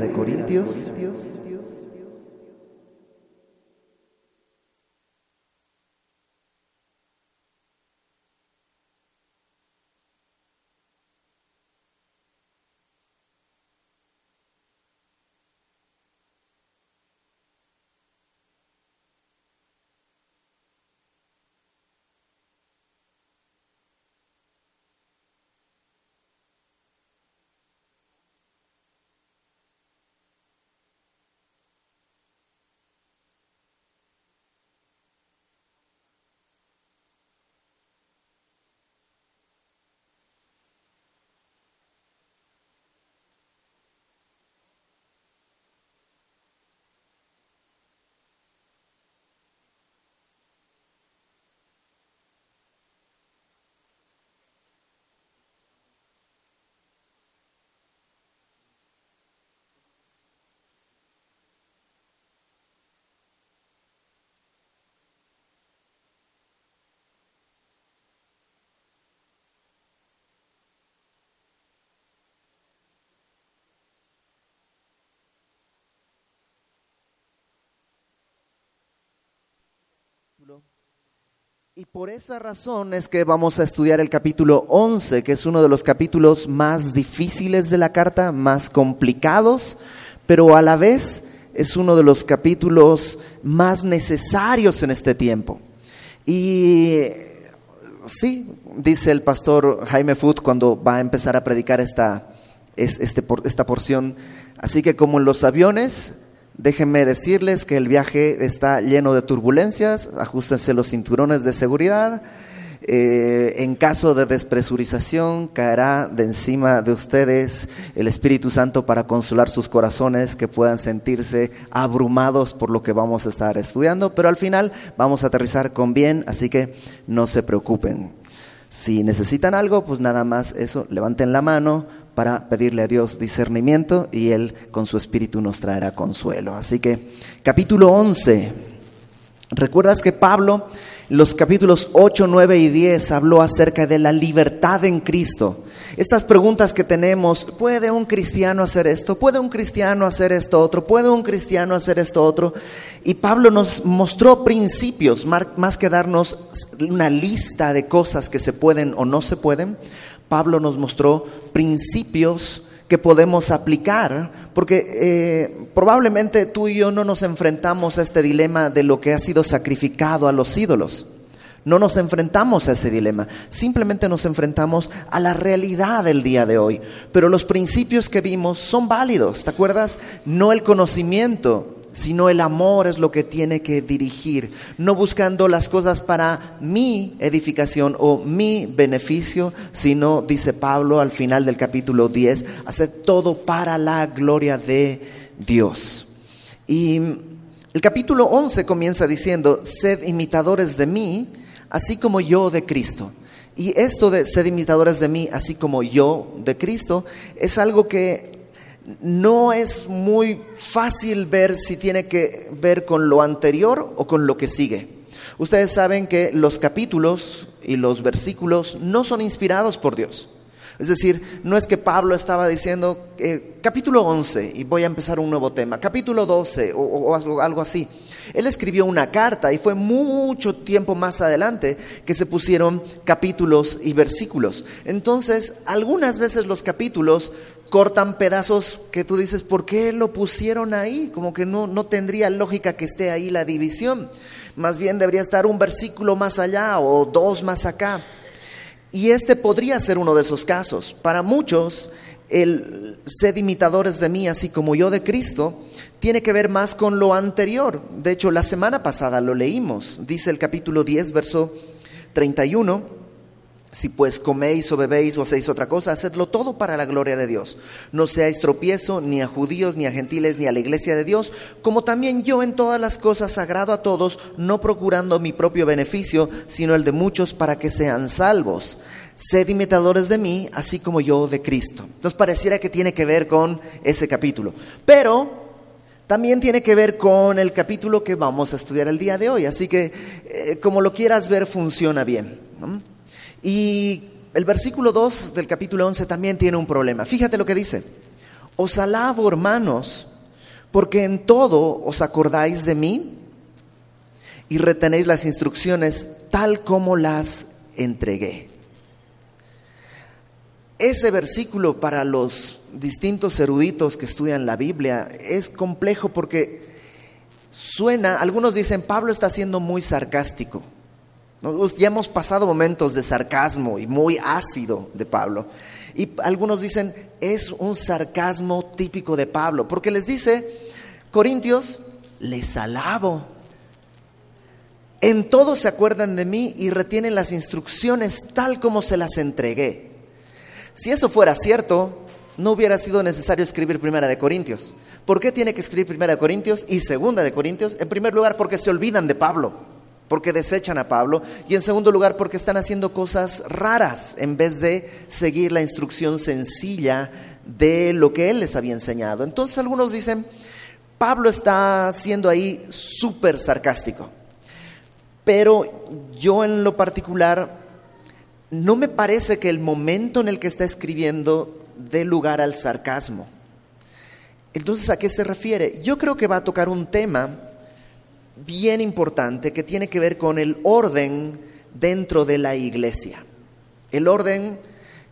De Corintios. Y por esa razón es que vamos a estudiar el capítulo 11, que es uno de los capítulos más difíciles de la carta, más complicados, pero a la vez es uno de los capítulos más necesarios en este tiempo. Y sí, dice el pastor Jaime Foot cuando va a empezar a predicar esta, este, esta porción, así que como en los aviones, Déjenme decirles que el viaje está lleno de turbulencias, ajustense los cinturones de seguridad. Eh, en caso de despresurización, caerá de encima de ustedes el Espíritu Santo para consolar sus corazones, que puedan sentirse abrumados por lo que vamos a estar estudiando, pero al final vamos a aterrizar con bien, así que no se preocupen. Si necesitan algo, pues nada más eso, levanten la mano, para pedirle a Dios discernimiento y Él con su espíritu nos traerá consuelo. Así que capítulo 11. ¿Recuerdas que Pablo, los capítulos 8, 9 y 10, habló acerca de la libertad en Cristo? Estas preguntas que tenemos, ¿puede un cristiano hacer esto? ¿Puede un cristiano hacer esto otro? ¿Puede un cristiano hacer esto otro? Y Pablo nos mostró principios, más que darnos una lista de cosas que se pueden o no se pueden, Pablo nos mostró principios que podemos aplicar, porque eh, probablemente tú y yo no nos enfrentamos a este dilema de lo que ha sido sacrificado a los ídolos. No nos enfrentamos a ese dilema, simplemente nos enfrentamos a la realidad del día de hoy. Pero los principios que vimos son válidos, ¿te acuerdas? No el conocimiento, sino el amor es lo que tiene que dirigir, no buscando las cosas para mi edificación o mi beneficio, sino, dice Pablo al final del capítulo 10, hacer todo para la gloria de Dios. Y el capítulo 11 comienza diciendo, sed imitadores de mí, así como yo de Cristo. Y esto de sed imitadores de mí, así como yo de Cristo, es algo que no es muy fácil ver si tiene que ver con lo anterior o con lo que sigue. Ustedes saben que los capítulos y los versículos no son inspirados por Dios. Es decir, no es que Pablo estaba diciendo eh, capítulo 11 y voy a empezar un nuevo tema, capítulo 12 o algo así. Él escribió una carta y fue mucho tiempo más adelante que se pusieron capítulos y versículos. Entonces, algunas veces los capítulos cortan pedazos que tú dices, ¿por qué lo pusieron ahí? Como que no, no tendría lógica que esté ahí la división. Más bien debería estar un versículo más allá o dos más acá. Y este podría ser uno de esos casos. Para muchos, el sed imitadores de mí, así como yo de Cristo, tiene que ver más con lo anterior. De hecho, la semana pasada lo leímos. Dice el capítulo 10, verso 31. Si pues coméis o bebéis o hacéis otra cosa, hacedlo todo para la gloria de Dios. No seáis tropiezo ni a judíos, ni a gentiles, ni a la iglesia de Dios, como también yo en todas las cosas sagrado a todos, no procurando mi propio beneficio, sino el de muchos para que sean salvos. Sed imitadores de mí, así como yo de Cristo. Entonces pareciera que tiene que ver con ese capítulo. Pero también tiene que ver con el capítulo que vamos a estudiar el día de hoy. Así que, eh, como lo quieras ver, funciona bien. Y el versículo 2 del capítulo 11 también tiene un problema. Fíjate lo que dice. Os alabo, hermanos, porque en todo os acordáis de mí y retenéis las instrucciones tal como las entregué. Ese versículo para los distintos eruditos que estudian la Biblia es complejo porque suena, algunos dicen, Pablo está siendo muy sarcástico. Ya hemos pasado momentos de sarcasmo y muy ácido de Pablo. Y algunos dicen, es un sarcasmo típico de Pablo, porque les dice, Corintios, les alabo. En todo se acuerdan de mí y retienen las instrucciones tal como se las entregué. Si eso fuera cierto, no hubiera sido necesario escribir Primera de Corintios. ¿Por qué tiene que escribir Primera de Corintios y Segunda de Corintios? En primer lugar, porque se olvidan de Pablo, porque desechan a Pablo, y en segundo lugar, porque están haciendo cosas raras en vez de seguir la instrucción sencilla de lo que él les había enseñado. Entonces algunos dicen, Pablo está siendo ahí súper sarcástico, pero yo en lo particular no me parece que el momento en el que está escribiendo dé lugar al sarcasmo. Entonces, ¿a qué se refiere? Yo creo que va a tocar un tema bien importante que tiene que ver con el orden dentro de la iglesia. El orden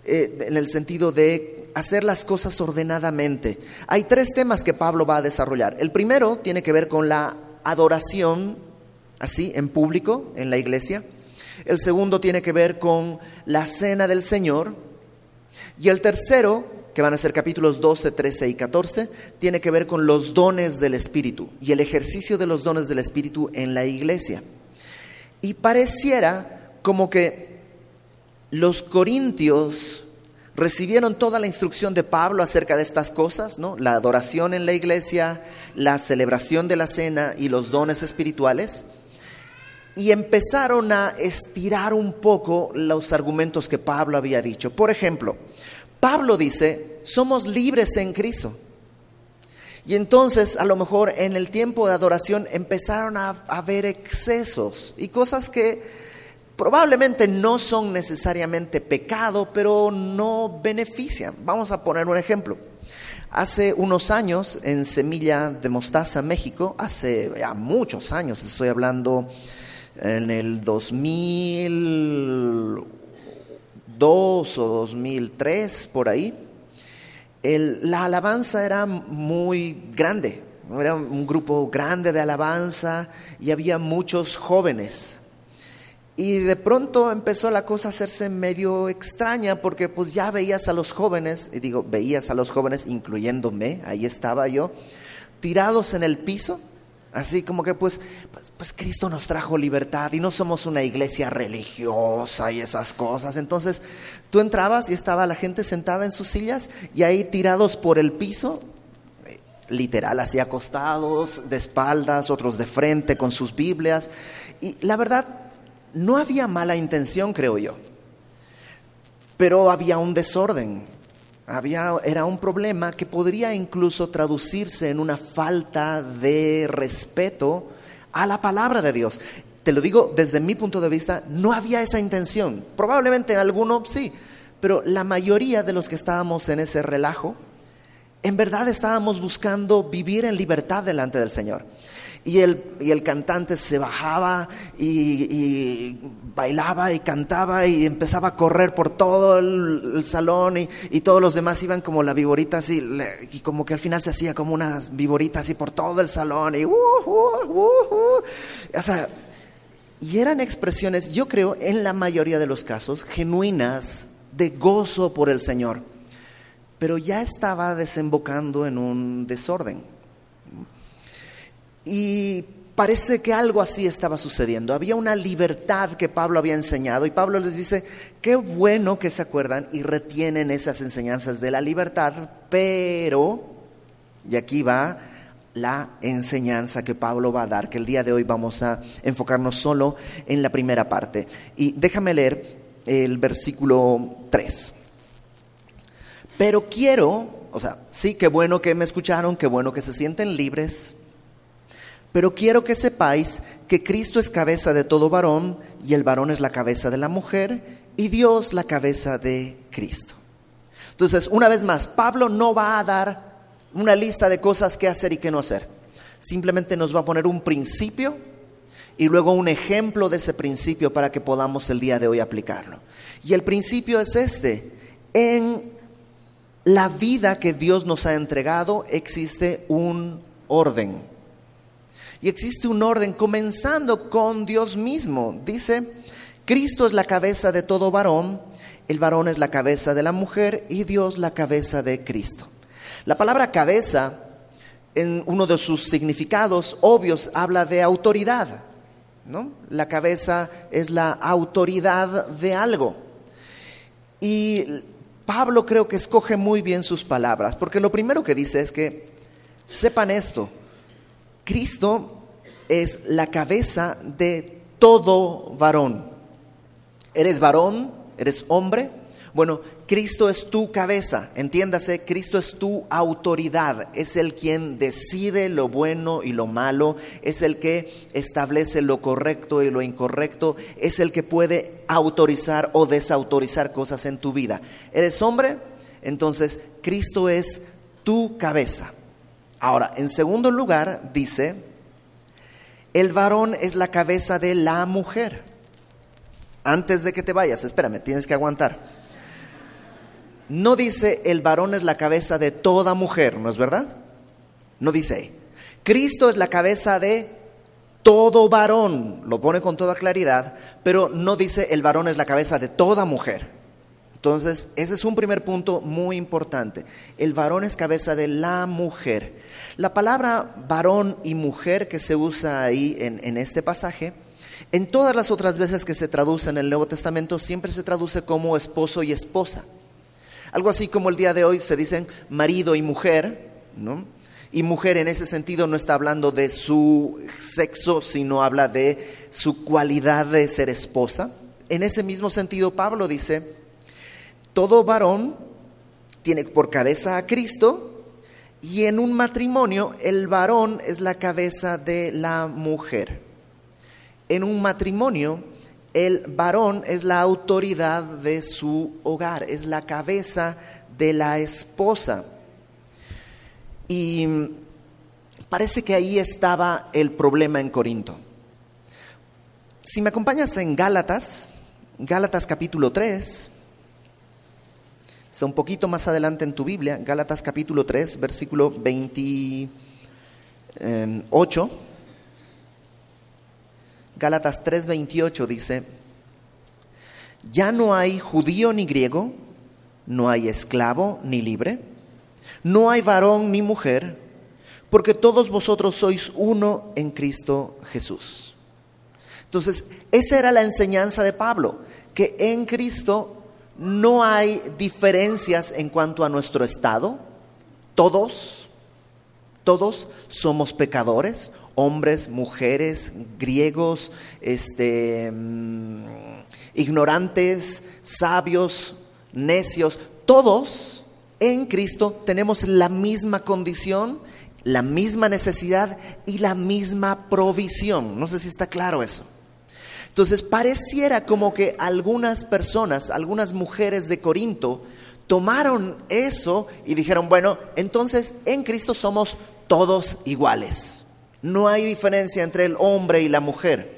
eh, en el sentido de hacer las cosas ordenadamente. Hay tres temas que Pablo va a desarrollar. El primero tiene que ver con la adoración, así, en público, en la iglesia. El segundo tiene que ver con la cena del Señor. Y el tercero, que van a ser capítulos 12, 13 y 14, tiene que ver con los dones del Espíritu y el ejercicio de los dones del Espíritu en la iglesia. Y pareciera como que los corintios recibieron toda la instrucción de Pablo acerca de estas cosas, ¿no? La adoración en la iglesia, la celebración de la cena y los dones espirituales. Y empezaron a estirar un poco los argumentos que Pablo había dicho. Por ejemplo, Pablo dice, somos libres en Cristo. Y entonces, a lo mejor en el tiempo de adoración empezaron a haber excesos y cosas que probablemente no son necesariamente pecado, pero no benefician. Vamos a poner un ejemplo. Hace unos años en Semilla de Mostaza, México, hace ya muchos años, estoy hablando en el 2002 o 2003, por ahí, la alabanza era muy grande, era un grupo grande de alabanza y había muchos jóvenes. Y de pronto empezó la cosa a hacerse medio extraña porque pues ya veías a los jóvenes, y digo, veías a los jóvenes, incluyéndome, ahí estaba yo, tirados en el piso, así como que pues, pues, pues Cristo nos trajo libertad y no somos una iglesia religiosa y esas cosas. Entonces tú entrabas y estaba la gente sentada en sus sillas y ahí tirados por el piso, eh, literal, así acostados, de espaldas, otros de frente con sus Biblias. Y la verdad, no había mala intención, creo yo, pero había un desorden, había, era un problema que podría incluso traducirse en una falta de respeto a la palabra de Dios. Te lo digo desde mi punto de vista, no había esa intención. Probablemente en alguno sí, pero la mayoría de los que estábamos en ese relajo, en verdad estábamos buscando vivir en libertad delante del Señor y el, y el cantante se bajaba y, bailaba y cantaba y empezaba a correr por todo el, salón y, todos los demás iban como la viborita así y como que al final se hacía como una viborita así por todo el salón y uh, uh, uh, o sea, y eran expresiones, yo creo, en la mayoría de los casos, genuinas de gozo por el Señor, pero ya estaba desembocando en un desorden. Y parece que algo así estaba sucediendo. Había una libertad que Pablo había enseñado y Pablo les dice, qué bueno que se acuerdan y retienen esas enseñanzas de la libertad, pero, y aquí va la enseñanza que Pablo va a dar, que el día de hoy vamos a enfocarnos solo en la primera parte. Y déjame leer el versículo 3. Pero quiero, o sea, sí, qué bueno que me escucharon, qué bueno que se sienten libres, pero quiero que sepáis que Cristo es cabeza de todo varón y el varón es la cabeza de la mujer y Dios la cabeza de Cristo. Entonces, una vez más, Pablo no va a dar una lista de cosas que hacer y qué no hacer. Simplemente nos va a poner un principio y luego un ejemplo de ese principio para que podamos el día de hoy aplicarlo. Y el principio es este. En la vida que Dios nos ha entregado existe un orden. Y existe un orden comenzando con Dios mismo. Dice, Cristo es la cabeza de todo varón, el varón es la cabeza de la mujer y Dios la cabeza de Cristo. La palabra cabeza, en uno de sus significados obvios, habla de autoridad. ¿no? La cabeza es la autoridad de algo. Y Pablo creo que escoge muy bien sus palabras, porque lo primero que dice es que sepan esto, Cristo es la cabeza de todo varón. ¿Eres varón? ¿Eres hombre? Bueno, Cristo es tu cabeza, entiéndase, Cristo es tu autoridad, es el quien decide lo bueno y lo malo, es el que establece lo correcto y lo incorrecto, es el que puede autorizar o desautorizar cosas en tu vida. ¿Eres hombre? Entonces, Cristo es tu cabeza. Ahora, en segundo lugar, dice, el varón es la cabeza de la mujer. Antes de que te vayas, espérame, tienes que aguantar. No dice el varón es la cabeza de toda mujer, ¿no es verdad? No dice. Cristo es la cabeza de todo varón, lo pone con toda claridad, pero no dice el varón es la cabeza de toda mujer. Entonces, ese es un primer punto muy importante. El varón es cabeza de la mujer. La palabra varón y mujer que se usa ahí en, en este pasaje, en todas las otras veces que se traduce en el Nuevo Testamento, siempre se traduce como esposo y esposa. Algo así como el día de hoy se dicen marido y mujer, ¿no? Y mujer en ese sentido no está hablando de su sexo, sino habla de su cualidad de ser esposa. En ese mismo sentido, Pablo dice, todo varón tiene por cabeza a Cristo y en un matrimonio el varón es la cabeza de la mujer. En un matrimonio el varón es la autoridad de su hogar, es la cabeza de la esposa. Y parece que ahí estaba el problema en Corinto. Si me acompañas en Gálatas, Gálatas capítulo 3, está un poquito más adelante en tu Biblia, Gálatas capítulo 3, versículo 28. Gálatas 3:28 dice, ya no hay judío ni griego, no hay esclavo ni libre, no hay varón ni mujer, porque todos vosotros sois uno en Cristo Jesús. Entonces, esa era la enseñanza de Pablo, que en Cristo no hay diferencias en cuanto a nuestro estado, todos, todos somos pecadores, hombres, mujeres, griegos, este, mm, ignorantes, sabios, necios, todos en Cristo tenemos la misma condición, la misma necesidad y la misma provisión. No sé si está claro eso. Entonces pareciera como que algunas personas, algunas mujeres de Corinto, tomaron eso y dijeron, bueno, entonces en Cristo somos todos iguales. No hay diferencia entre el hombre y la mujer.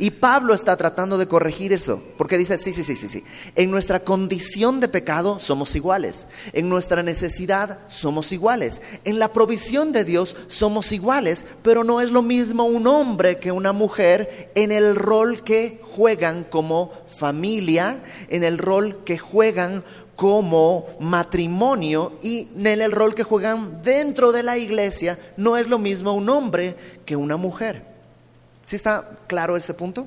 Y Pablo está tratando de corregir eso, porque dice, sí, sí, sí, sí, sí. En nuestra condición de pecado somos iguales. En nuestra necesidad somos iguales. En la provisión de Dios somos iguales, pero no es lo mismo un hombre que una mujer en el rol que juegan como familia, en el rol que juegan como matrimonio y en el rol que juegan dentro de la iglesia no es lo mismo un hombre que una mujer. ¿Sí está claro ese punto?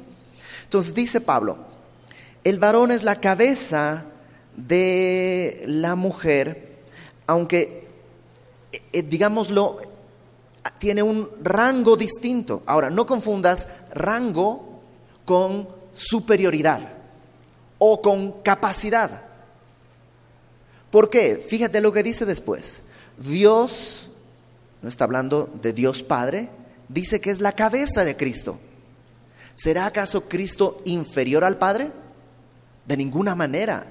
Entonces dice Pablo, el varón es la cabeza de la mujer, aunque, eh, digámoslo, tiene un rango distinto. Ahora, no confundas rango con superioridad o con capacidad. ¿Por qué? Fíjate lo que dice después. Dios, no está hablando de Dios Padre, dice que es la cabeza de Cristo. ¿Será acaso Cristo inferior al Padre? De ninguna manera.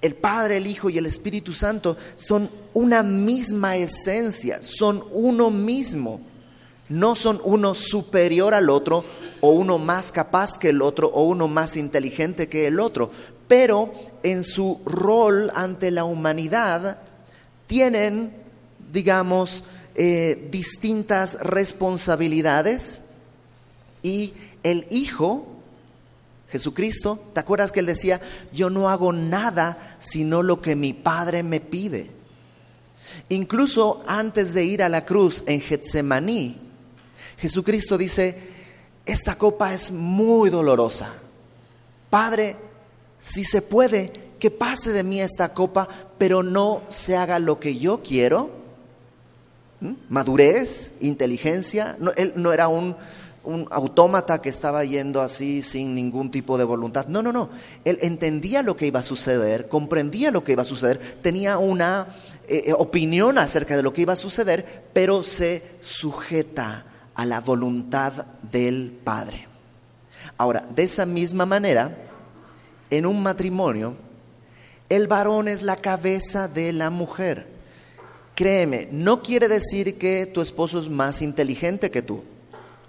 El Padre, el Hijo y el Espíritu Santo son una misma esencia, son uno mismo. No son uno superior al otro o uno más capaz que el otro o uno más inteligente que el otro, pero en su rol ante la humanidad tienen, digamos, eh, distintas responsabilidades y el Hijo, Jesucristo, ¿te acuerdas que él decía, yo no hago nada sino lo que mi Padre me pide? Incluso antes de ir a la cruz en Getsemaní, Jesucristo dice, esta copa es muy dolorosa. Padre, si se puede, que pase de mí esta copa, pero no se haga lo que yo quiero. Madurez, inteligencia. él no era un, un autómata que estaba yendo así sin ningún tipo de voluntad. No, no, no. Él entendía lo que iba a suceder, comprendía lo que iba a suceder, tenía una eh, eh, opinión acerca de lo que iba a suceder, pero se sujeta a la voluntad del Padre. Ahora, de esa misma manera, en un matrimonio, el varón es la cabeza de la mujer. Créeme, no quiere decir que tu esposo es más inteligente que tú.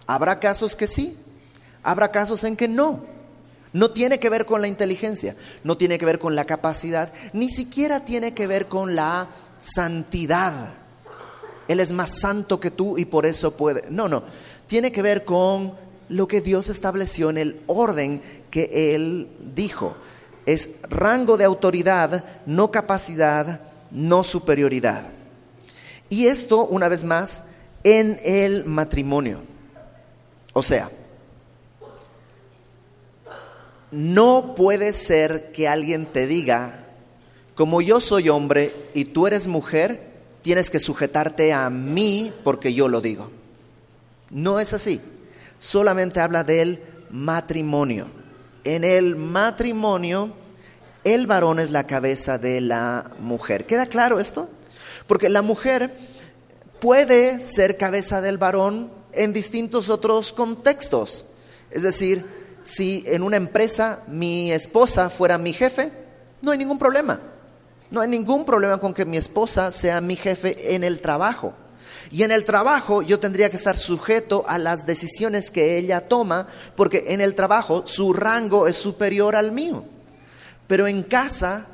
Habrá casos que sí, habrá casos en que no. No tiene que ver con la inteligencia, no tiene que ver con la capacidad, ni siquiera tiene que ver con la santidad. Él es más santo que tú y por eso puede. No, no, tiene que ver con lo que Dios estableció en el orden que Él dijo. Es rango de autoridad, no capacidad, no superioridad. Y esto, una vez más, en el matrimonio. O sea, no puede ser que alguien te diga, como yo soy hombre y tú eres mujer, tienes que sujetarte a mí porque yo lo digo. No es así. Solamente habla del matrimonio. En el matrimonio, el varón es la cabeza de la mujer. ¿Queda claro esto? Porque la mujer puede ser cabeza del varón en distintos otros contextos. Es decir, si en una empresa mi esposa fuera mi jefe, no hay ningún problema. No hay ningún problema con que mi esposa sea mi jefe en el trabajo. Y en el trabajo yo tendría que estar sujeto a las decisiones que ella toma, porque en el trabajo su rango es superior al mío. Pero en casa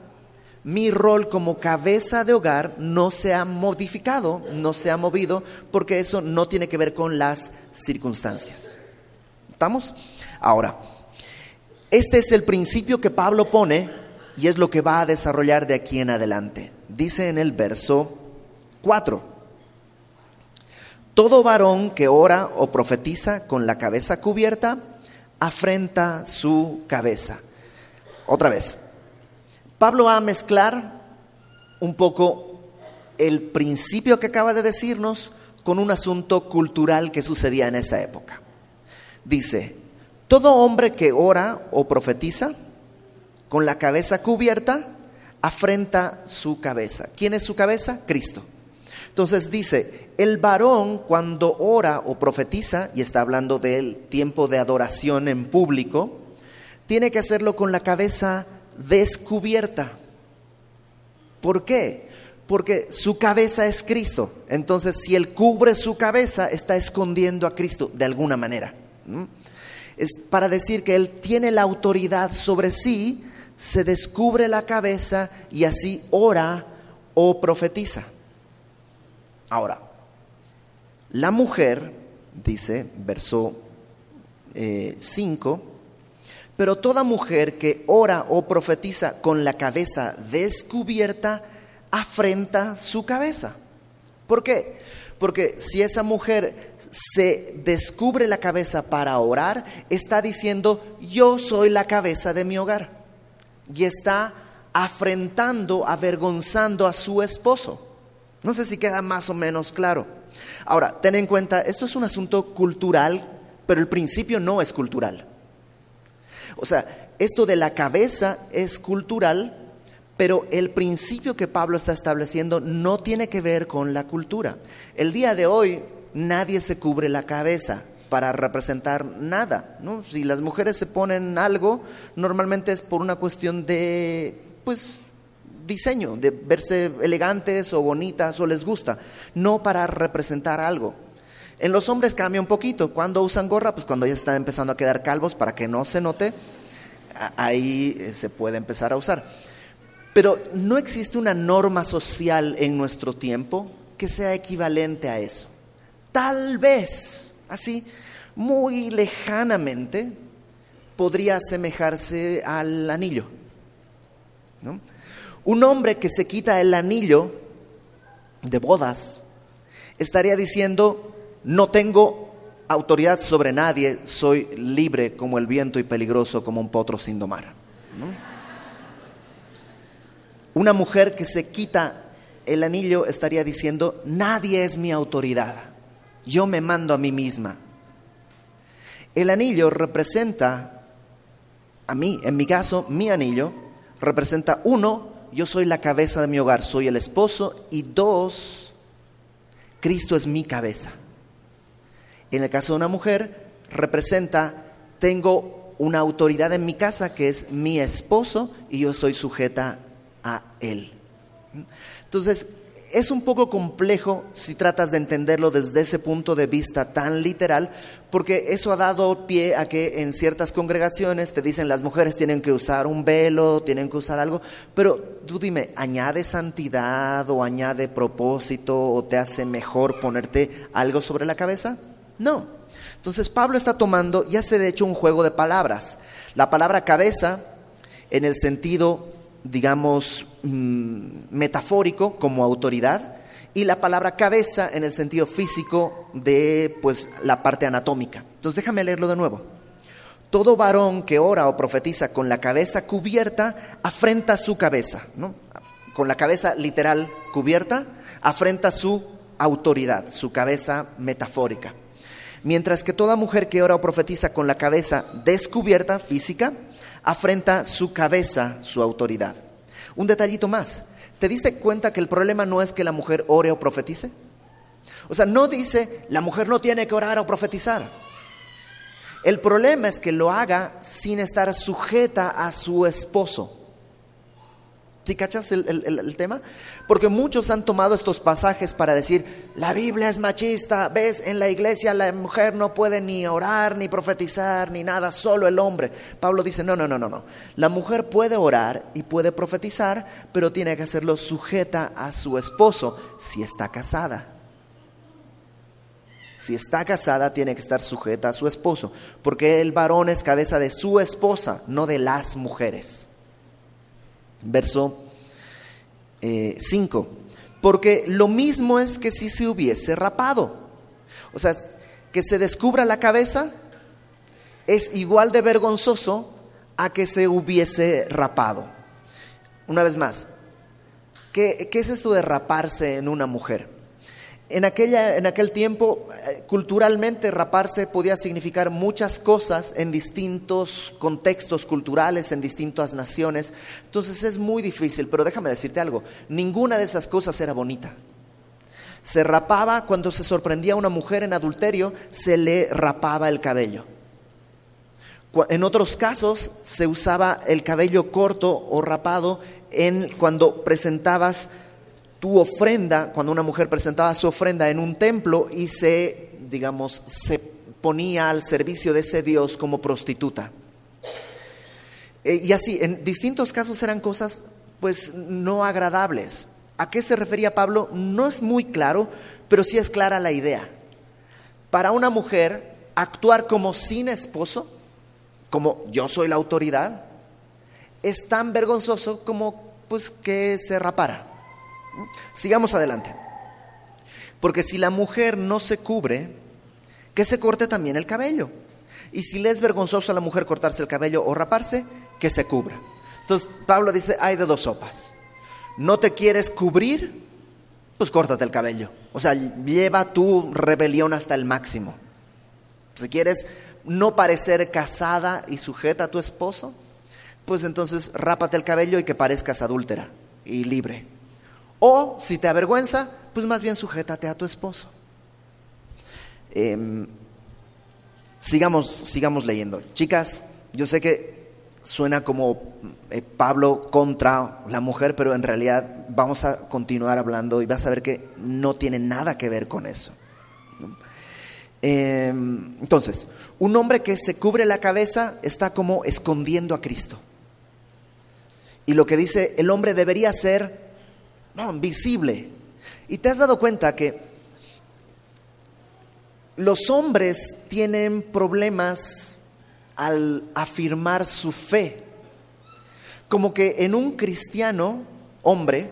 mi rol como cabeza de hogar no se ha modificado, no se ha movido, porque eso no tiene que ver con las circunstancias. ¿Estamos? Ahora, este es el principio que Pablo pone y es lo que va a desarrollar de aquí en adelante. Dice en el verso 4, todo varón que ora o profetiza con la cabeza cubierta, afrenta su cabeza. Otra vez, Pablo va a mezclar un poco el principio que acaba de decirnos con un asunto cultural que sucedía en esa época. Dice, todo hombre que ora o profetiza con la cabeza cubierta, afrenta su cabeza. ¿Quién es su cabeza? Cristo. Entonces dice, el varón cuando ora o profetiza, y está hablando del tiempo de adoración en público, tiene que hacerlo con la cabeza descubierta. ¿Por qué? Porque su cabeza es Cristo. Entonces, si él cubre su cabeza, está escondiendo a Cristo de alguna manera. Es para decir que él tiene la autoridad sobre sí, se descubre la cabeza y así ora o profetiza. Ahora, la mujer, dice verso 5, eh, pero toda mujer que ora o profetiza con la cabeza descubierta, afrenta su cabeza. ¿Por qué? Porque si esa mujer se descubre la cabeza para orar, está diciendo, yo soy la cabeza de mi hogar. Y está afrentando, avergonzando a su esposo. No sé si queda más o menos claro. Ahora, ten en cuenta, esto es un asunto cultural, pero el principio no es cultural. O sea, esto de la cabeza es cultural, pero el principio que Pablo está estableciendo no tiene que ver con la cultura. El día de hoy nadie se cubre la cabeza para representar nada. ¿no? Si las mujeres se ponen algo, normalmente es por una cuestión de, pues, diseño, de verse elegantes o bonitas o les gusta, no para representar algo. En los hombres cambia un poquito. Cuando usan gorra? Pues cuando ya están empezando a quedar calvos para que no se note, ahí eh, se puede empezar a usar. Pero no existe una norma social en nuestro tiempo que sea equivalente a eso. Tal vez, así, muy lejanamente, podría asemejarse al anillo. Un hombre que se quita el anillo de bodas estaría diciendo, no tengo autoridad sobre nadie, soy libre como el viento y peligroso como un potro sin domar. Una mujer que se quita el anillo estaría diciendo, nadie es mi autoridad, yo me mando a mí misma. El anillo representa, a mí, en mi caso, mi anillo, representa uno, yo soy la cabeza de mi hogar, soy el esposo, y dos, Cristo es mi cabeza. En el caso de una mujer, representa, tengo una autoridad en mi casa que es mi esposo y yo estoy sujeta a él. Entonces, es un poco complejo si tratas de entenderlo desde ese punto de vista tan literal, porque eso ha dado pie a que en ciertas congregaciones te dicen las mujeres tienen que usar un velo, tienen que usar algo, pero tú dime, ¿añade santidad o añade propósito o te hace mejor ponerte algo sobre la cabeza? No. Entonces Pablo está tomando y hace de hecho un juego de palabras. La palabra cabeza, en el sentido, digamos, mm, metafórico, como autoridad, y la palabra cabeza en el sentido físico de pues la parte anatómica. Entonces déjame leerlo de nuevo. Todo varón que ora o profetiza con la cabeza cubierta afrenta su cabeza, ¿no? Con la cabeza literal cubierta, afrenta su autoridad, su cabeza metafórica mientras que toda mujer que ora o profetiza con la cabeza descubierta, física, afrenta su cabeza, su autoridad. Un detallito más, ¿te diste cuenta que el problema no es que la mujer ore o profetice? O sea, no dice, la mujer no tiene que orar o profetizar. El problema es que lo haga sin estar sujeta a su esposo. ¿Sí cachas el, tema? Porque muchos han tomado estos pasajes para decir, la Biblia es machista, ves, en la iglesia la mujer no puede ni orar, ni profetizar, ni nada, solo el hombre. Pablo dice, no, no, no, no, no. La mujer puede orar y puede profetizar, pero tiene que hacerlo sujeta a su esposo si está casada. Si está casada, tiene que estar sujeta a su esposo, porque el varón es cabeza de su esposa, no de las mujeres verso 5. Eh, Porque lo mismo es que si se hubiese rapado. O sea, que se descubra la cabeza es igual de vergonzoso a que se hubiese rapado. Una vez más, ¿qué, qué es esto de raparse en una mujer? En, aquella, en aquel tiempo, eh, culturalmente, raparse podía significar muchas cosas en distintos contextos culturales, en distintas naciones. Entonces es muy difícil, pero déjame decirte algo, ninguna de esas cosas era bonita. Se rapaba cuando se sorprendía a una mujer en adulterio, se le rapaba el cabello. En otros casos se usaba el cabello corto o rapado en cuando presentabas tu ofrenda, cuando una mujer presentaba su ofrenda en un templo y se, digamos, se ponía al servicio de ese Dios como prostituta. Eh, y así, en distintos casos eran cosas pues no agradables. ¿A qué se refería Pablo? No es muy claro, pero sí es clara la idea. Para una mujer, actuar como sin esposo, como yo soy la autoridad, es tan vergonzoso como pues que se rapara. Sigamos adelante. Porque si la mujer no se cubre, que se corte también el cabello. Y si le es vergonzoso a la mujer cortarse el cabello o raparse, que se cubra. Entonces Pablo dice, hay de dos sopas. No te quieres cubrir, pues córtate el cabello. O sea, lleva tu rebelión hasta el máximo. Si quieres no parecer casada y sujeta a tu esposo, pues entonces rápate el cabello y que parezcas adúltera y libre. O si te avergüenza, pues más bien sujétate a tu esposo. Em, sigamos, sigamos leyendo. Chicas, yo sé que suena como eh, Pablo contra la mujer, pero en realidad vamos a continuar hablando y vas a ver que no tiene nada que ver con eso. Em, entonces, un hombre que se cubre la cabeza está como escondiendo a Cristo. Y lo que dice el hombre debería ser no, visible. Y te has dado cuenta que los hombres tienen problemas al afirmar su fe. Como que en un cristiano, hombre,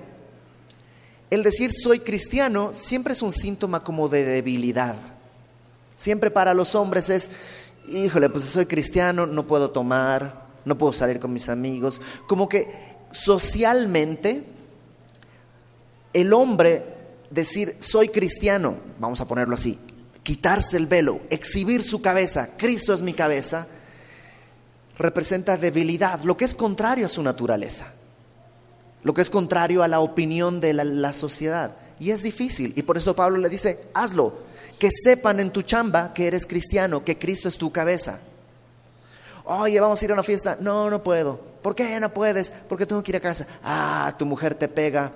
el decir soy cristiano siempre es un síntoma como de debilidad. Siempre para los hombres es, híjole, pues soy cristiano, no puedo tomar, no puedo salir con mis amigos. Como que socialmente el hombre decir soy cristiano, vamos a ponerlo así, quitarse el velo, exhibir su cabeza, Cristo es mi cabeza, representa debilidad, lo que es contrario a su naturaleza, lo que es contrario a la opinión de la, sociedad. Y es difícil, y por eso Pablo le dice, hazlo, que sepan en tu chamba que eres cristiano, que Cristo es tu cabeza. Oye, vamos a ir a una fiesta. No, no puedo. ¿Por qué no puedes? Porque tengo que ir a casa. Ah, tu mujer te pega.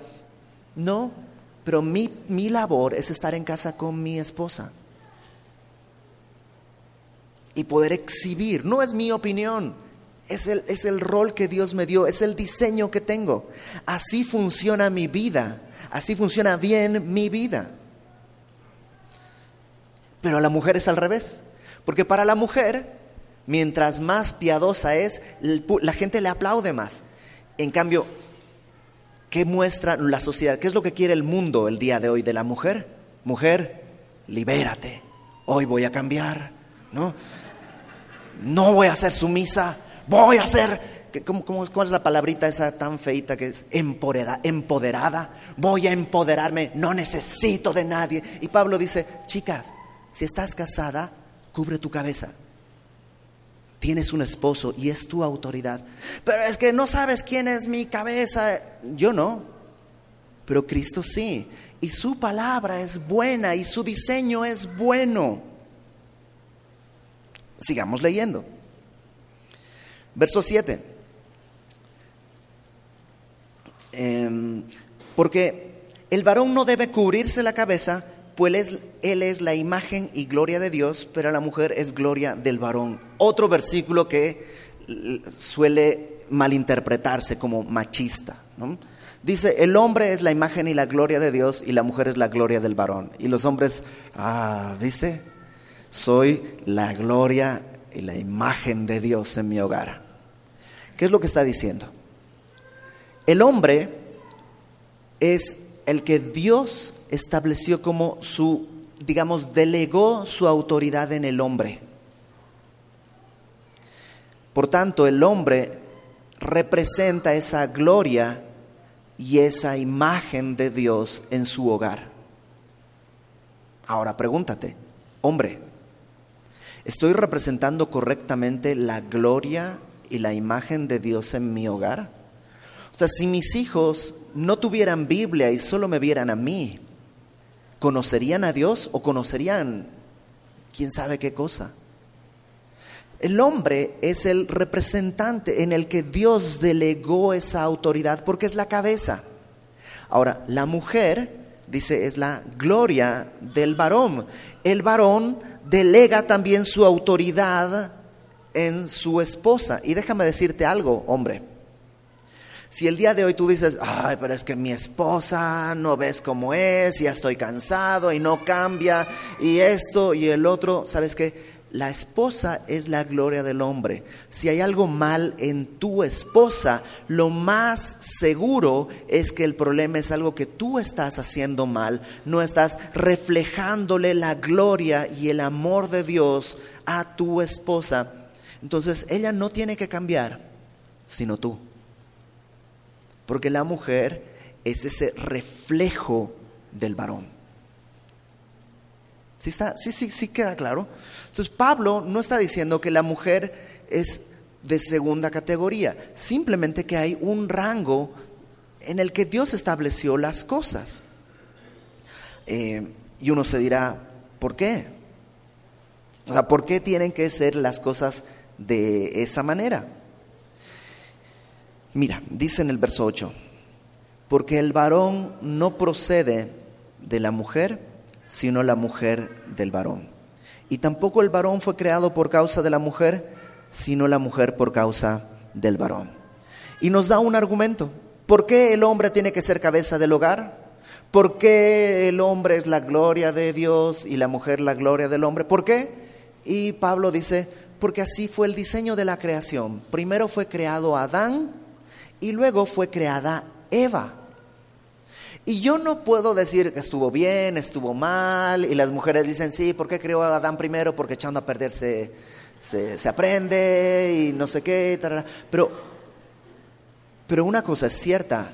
No, pero mi, mi labor es estar en casa con mi esposa y poder exhibir. No es mi opinión, es el, es el rol que Dios me dio, es el diseño que tengo. Así funciona mi vida, así funciona bien mi vida. Pero la mujer es al revés, porque para la mujer, mientras más piadosa es, la gente le aplaude más. En cambio, ¿qué muestra la sociedad? ¿Qué es lo que quiere el mundo el día de hoy de la mujer? Mujer, libérate, hoy voy a cambiar, ¿no? no voy a ser sumisa, voy a ser, ¿cómo, cuál es la palabrita esa tan feita que es empoderada, empoderada? Voy a empoderarme, no necesito de nadie. Y Pablo dice, chicas, si estás casada, cubre tu cabeza. Tienes un esposo y es tu autoridad. Pero es que no sabes quién es mi cabeza. Yo no, pero Cristo sí. Y su palabra es buena y su diseño es bueno. Sigamos leyendo. Verso 7. Em, porque el varón no debe cubrirse la cabeza, pues él es, la imagen y gloria de Dios, pero la mujer es gloria del varón. Otro versículo que suele malinterpretarse como machista. Dice, el hombre es la imagen y la gloria de Dios y la mujer es la gloria del varón. Y los hombres, ah, ¿viste? soy la gloria y la imagen de Dios en mi hogar. ¿Qué es lo que está diciendo? El hombre es el que Dios estableció como su, digamos, delegó su autoridad en el hombre. Por tanto, el hombre representa esa gloria y esa imagen de Dios en su hogar. Ahora pregúntate, hombre, ¿Estoy representando correctamente la gloria y la imagen de Dios en mi hogar? O sea, si mis hijos no tuvieran Biblia y solo me vieran a mí, ¿conocerían a Dios o conocerían quién sabe qué cosa? El hombre es el representante en el que Dios delegó esa autoridad porque es la cabeza. Ahora, la mujer, dice, es la gloria del varón. El varón delega también su autoridad en su esposa. Y déjame decirte algo, hombre. Si el día de hoy tú dices, ay, pero es que mi esposa no ves cómo es, ya estoy cansado y no cambia, y esto y el otro, ¿sabes qué? La esposa es la gloria del hombre. Si hay algo mal en tu esposa, lo más seguro es que el problema es algo que tú estás haciendo mal. No estás reflejándole la gloria y el amor de Dios a tu esposa. Entonces ella no tiene que cambiar, sino tú. Porque la mujer es ese reflejo del varón. ¿Sí, está? sí, sí, sí queda claro. Entonces Pablo no está diciendo que la mujer es de segunda categoría, simplemente que hay un rango en el que Dios estableció las cosas. Eh, y uno se dirá, ¿por qué? O sea, ¿por qué tienen que ser las cosas de esa manera? Mira, dice en el verso 8, porque el varón no procede de la mujer, sino la mujer del varón. Y tampoco el varón fue creado por causa de la mujer, sino la mujer por causa del varón. Y nos da un argumento. ¿Por qué el hombre tiene que ser cabeza del hogar? ¿Por qué el hombre es la gloria de Dios y la mujer la gloria del hombre? ¿Por qué? Y Pablo dice, porque así fue el diseño de la creación. Primero fue creado Adán y luego fue creada Eva. Y yo no puedo decir que estuvo bien, estuvo mal, y las mujeres dicen, sí, ¿por qué creó a Adán primero? Porque echando a perderse se, aprende y no sé qué, pero, pero una cosa es cierta,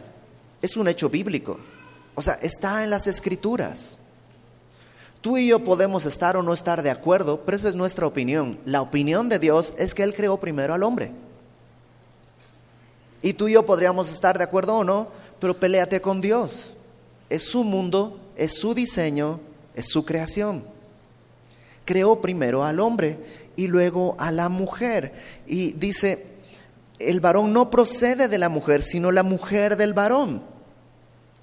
es un hecho bíblico, o sea, está en las escrituras. Tú y yo podemos estar o no estar de acuerdo, pero esa es nuestra opinión. La opinión de Dios es que Él creó primero al hombre. Y tú y yo podríamos estar de acuerdo o no, pero peleate con Dios es su mundo, es su diseño, es su creación. Creó primero al hombre y luego a la mujer. Y dice, el varón no procede de la mujer, sino la mujer del varón.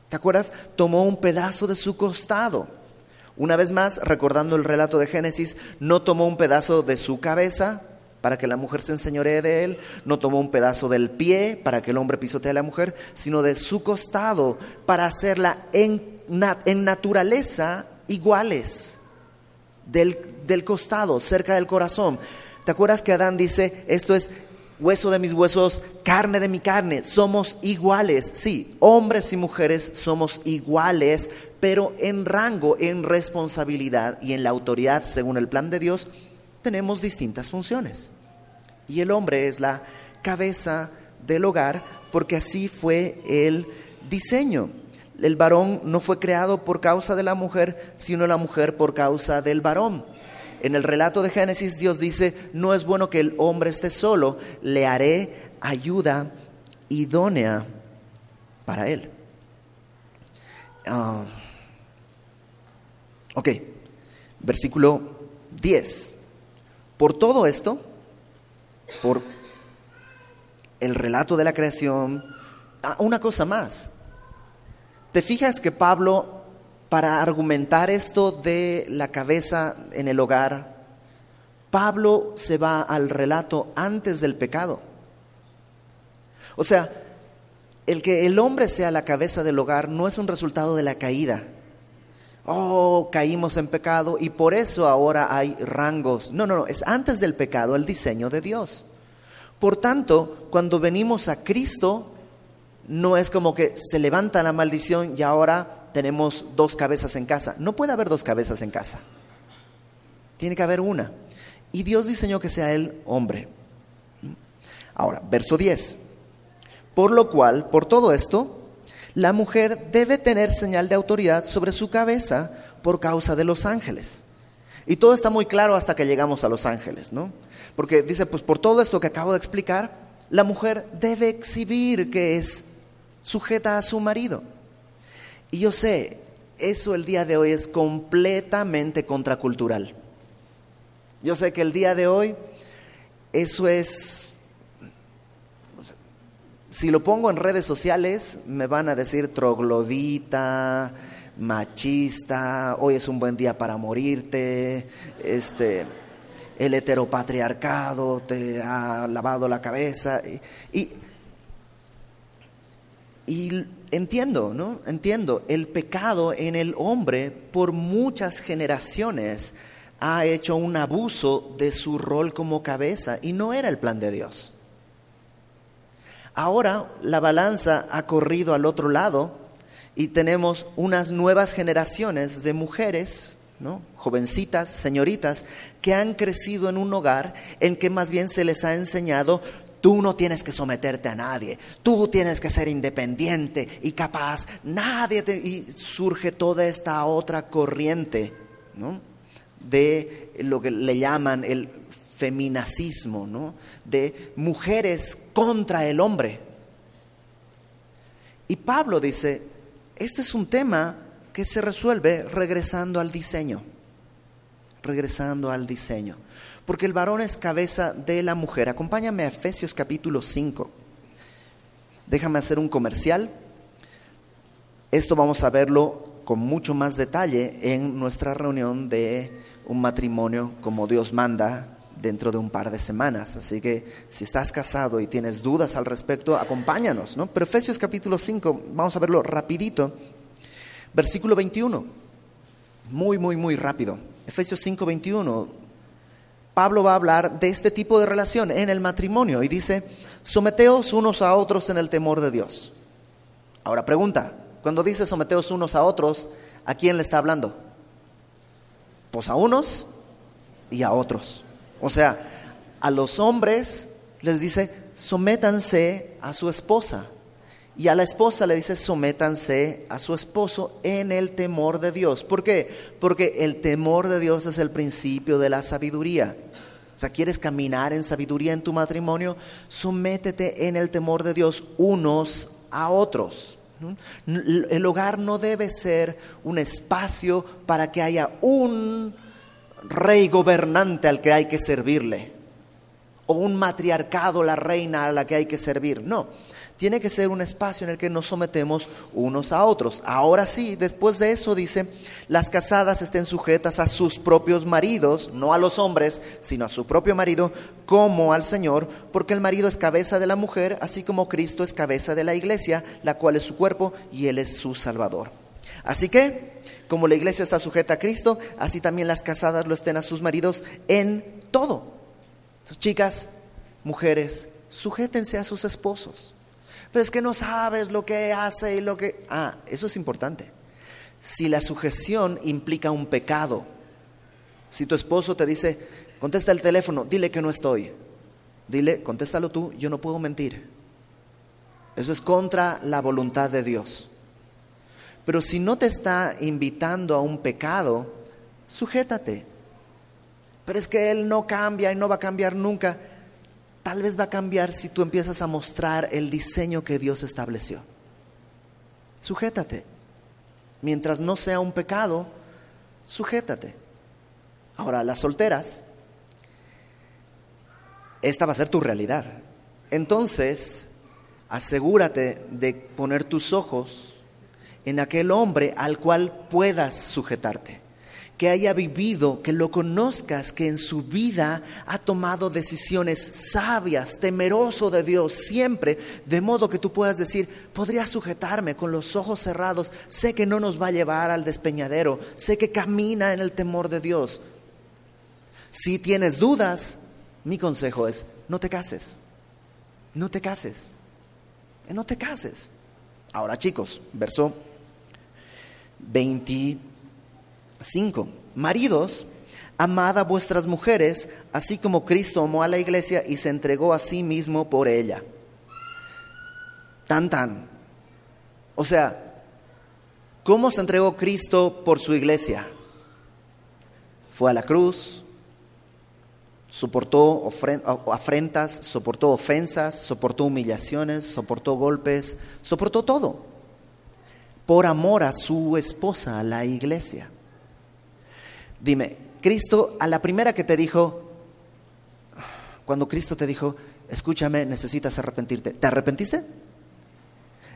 ¿Te acuerdas? Tomó un pedazo de su costado. Una vez más, recordando el relato de Génesis, no tomó un pedazo de su cabeza, para que la mujer se enseñoree de él, no tomó un pedazo del pie para que el hombre pisotee a la mujer, sino de su costado para hacerla en, en naturaleza iguales, del, del costado, cerca del corazón. ¿Te acuerdas que Adán dice, esto es hueso de mis huesos, carne de mi carne, somos iguales. Sí, hombres y mujeres somos iguales, pero en rango, en responsabilidad y en la autoridad, según el plan de Dios, tenemos distintas funciones. Y el hombre es la cabeza del hogar porque así fue el diseño. El varón no fue creado por causa de la mujer, sino la mujer por causa del varón. En el relato de Génesis Dios dice, no es bueno que el hombre esté solo, le haré ayuda idónea para él. Ah, ok, versículo 10. Por todo esto, por el relato de la creación, ah, una cosa más. ¿Te fijas que Pablo, para argumentar esto de la cabeza en el hogar, Pablo se va al relato antes del pecado? O sea, el que el hombre sea la cabeza del hogar no es un resultado de la caída, oh, caímos en pecado y por eso ahora hay rangos. No, no, no, es antes del pecado el diseño de Dios. Por tanto, cuando venimos a Cristo, no es como que se levanta la maldición y ahora tenemos dos cabezas en casa. No puede haber dos cabezas en casa. Tiene que haber una. Y Dios diseñó que sea el hombre. Ahora, verso 10. Por lo cual, por todo esto, la mujer debe tener señal de autoridad sobre su cabeza por causa de los ángeles. Y todo está muy claro hasta que llegamos a los ángeles, ¿no? Porque dice, pues por todo esto que acabo de explicar, la mujer debe exhibir que es sujeta a su marido. Y yo sé, eso el día de hoy es completamente contracultural. Yo sé que el día de hoy eso es si lo pongo en redes sociales, me van a decir troglodita, machista, hoy es un buen día para morirte, este, el heteropatriarcado te ha lavado la cabeza. Y, y entiendo, ¿no? Entiendo, el pecado en el hombre por muchas generaciones ha hecho un abuso de su rol como cabeza y no era el plan de Dios. Ahora la balanza ha corrido al otro lado y tenemos unas nuevas generaciones de mujeres, ¿no? jovencitas, señoritas, que han crecido en un hogar en que más bien se les ha enseñado Tú no tienes que someterte a nadie, tú tienes que ser independiente y capaz, nadie te... Y surge toda esta otra corriente ¿no? de lo que le llaman el feminacismo, ¿no? de mujeres contra el hombre. Y Pablo dice, este es un tema que se resuelve regresando al diseño, regresando al diseño, porque el varón es cabeza de la mujer. Acompáñame a Efesios capítulo 5. Déjame hacer un comercial. Esto vamos a verlo con mucho más detalle en nuestra reunión de un matrimonio como Dios manda dentro de un par de semanas. Así que si estás casado y tienes dudas al respecto, acompáñanos. ¿no? Pero Efesios capítulo 5, vamos a verlo rapidito. Versículo 21, muy, muy, muy rápido. Efesios 5, 21. Pablo va a hablar de este tipo de relación en el matrimonio y dice, someteos unos a otros en el temor de Dios. Ahora pregunta, cuando dice someteos unos a otros, ¿a quién le está hablando? Pues a unos y a otros. O sea, a los hombres les dice, sométanse a su esposa. Y a la esposa le dice, sométanse a su esposo en el temor de Dios. ¿Por qué? Porque el temor de Dios es el principio de la sabiduría. O sea, ¿quieres caminar en sabiduría en tu matrimonio? Sométete en el temor de Dios unos a otros. El hogar no debe ser un espacio para que haya un rey gobernante al que hay que servirle, o un matriarcado, la reina a la que hay que servir. No, tiene que ser un espacio en el que nos sometemos unos a otros. Ahora sí, después de eso dice, las casadas estén sujetas a sus propios maridos, no a los hombres, sino a su propio marido, como al Señor, porque el marido es cabeza de la mujer, así como Cristo es cabeza de la iglesia, la cual es su cuerpo y Él es su Salvador. Así que, como la iglesia está sujeta a Cristo, así también las casadas lo estén a sus maridos en todo. Entonces, chicas, mujeres, sujétense a sus esposos. Pero es que no sabes lo que hace y lo que... Ah, eso es importante. Si la sujeción implica un pecado, si tu esposo te dice, contesta el teléfono, dile que no estoy. Dile, contéstalo tú, yo no puedo mentir. Eso es contra la voluntad de Dios. Pero si no te está invitando a un pecado, sujétate. Pero es que Él no cambia y no va a cambiar nunca. Tal vez va a cambiar si tú empiezas a mostrar el diseño que Dios estableció. Sujétate. Mientras no sea un pecado, sujétate. Ahora, las solteras, esta va a ser tu realidad. Entonces, asegúrate de poner tus ojos en aquel hombre al cual puedas sujetarte, que haya vivido, que lo conozcas, que en su vida ha tomado decisiones sabias, temeroso de Dios siempre, de modo que tú puedas decir, podría sujetarme con los ojos cerrados, sé que no nos va a llevar al despeñadero, sé que camina en el temor de Dios. Si tienes dudas, mi consejo es, no te cases, no te cases, no te cases. Ahora chicos, verso 25. Maridos, amad a vuestras mujeres, así como Cristo amó a la iglesia y se entregó a sí mismo por ella. Tan tan. O sea, ¿cómo se entregó Cristo por su iglesia? Fue a la cruz, soportó afrentas, soportó ofensas, soportó humillaciones, soportó golpes, soportó todo por amor a su esposa, a la iglesia. Dime, Cristo a la primera que te dijo, cuando Cristo te dijo, escúchame, necesitas arrepentirte, ¿te arrepentiste?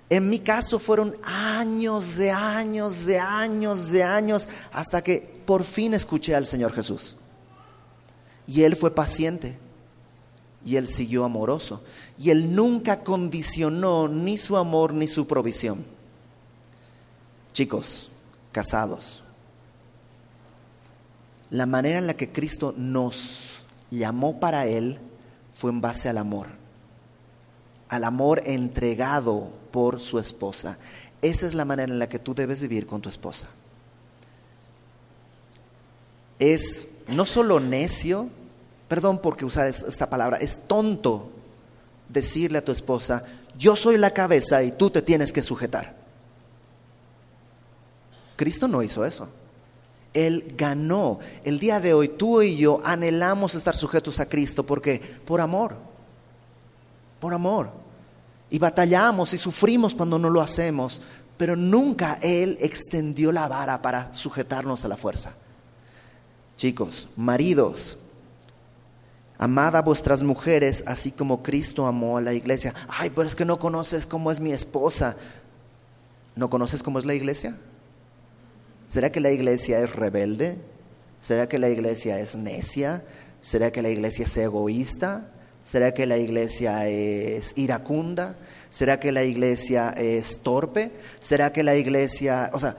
En mi caso fueron años de años, de años, de años, hasta que por fin escuché al Señor Jesús. Y Él fue paciente, y Él siguió amoroso, y Él nunca condicionó ni su amor ni su provisión. Chicos, casados, la manera en la que Cristo nos llamó para Él fue en base al amor, al amor entregado por su esposa. Esa es la manera en la que tú debes vivir con tu esposa. Es no solo necio, perdón porque usar esta palabra, es tonto decirle a tu esposa, yo soy la cabeza y tú te tienes que sujetar. Cristo no hizo eso. Él ganó. El día de hoy tú y yo anhelamos estar sujetos a Cristo porque por amor, por amor. Y batallamos y sufrimos cuando no lo hacemos, pero nunca Él extendió la vara para sujetarnos a la fuerza. Chicos, maridos, Amad a vuestras mujeres así como Cristo amó a la iglesia. Ay, pero es que no conoces cómo es mi esposa. ¿No conoces cómo es la iglesia? ¿Será que la iglesia es rebelde? ¿Será que la iglesia es necia? ¿Será que la iglesia es egoísta? ¿Será que la iglesia es iracunda? ¿Será que la iglesia es torpe? ¿Será que la iglesia, o sea,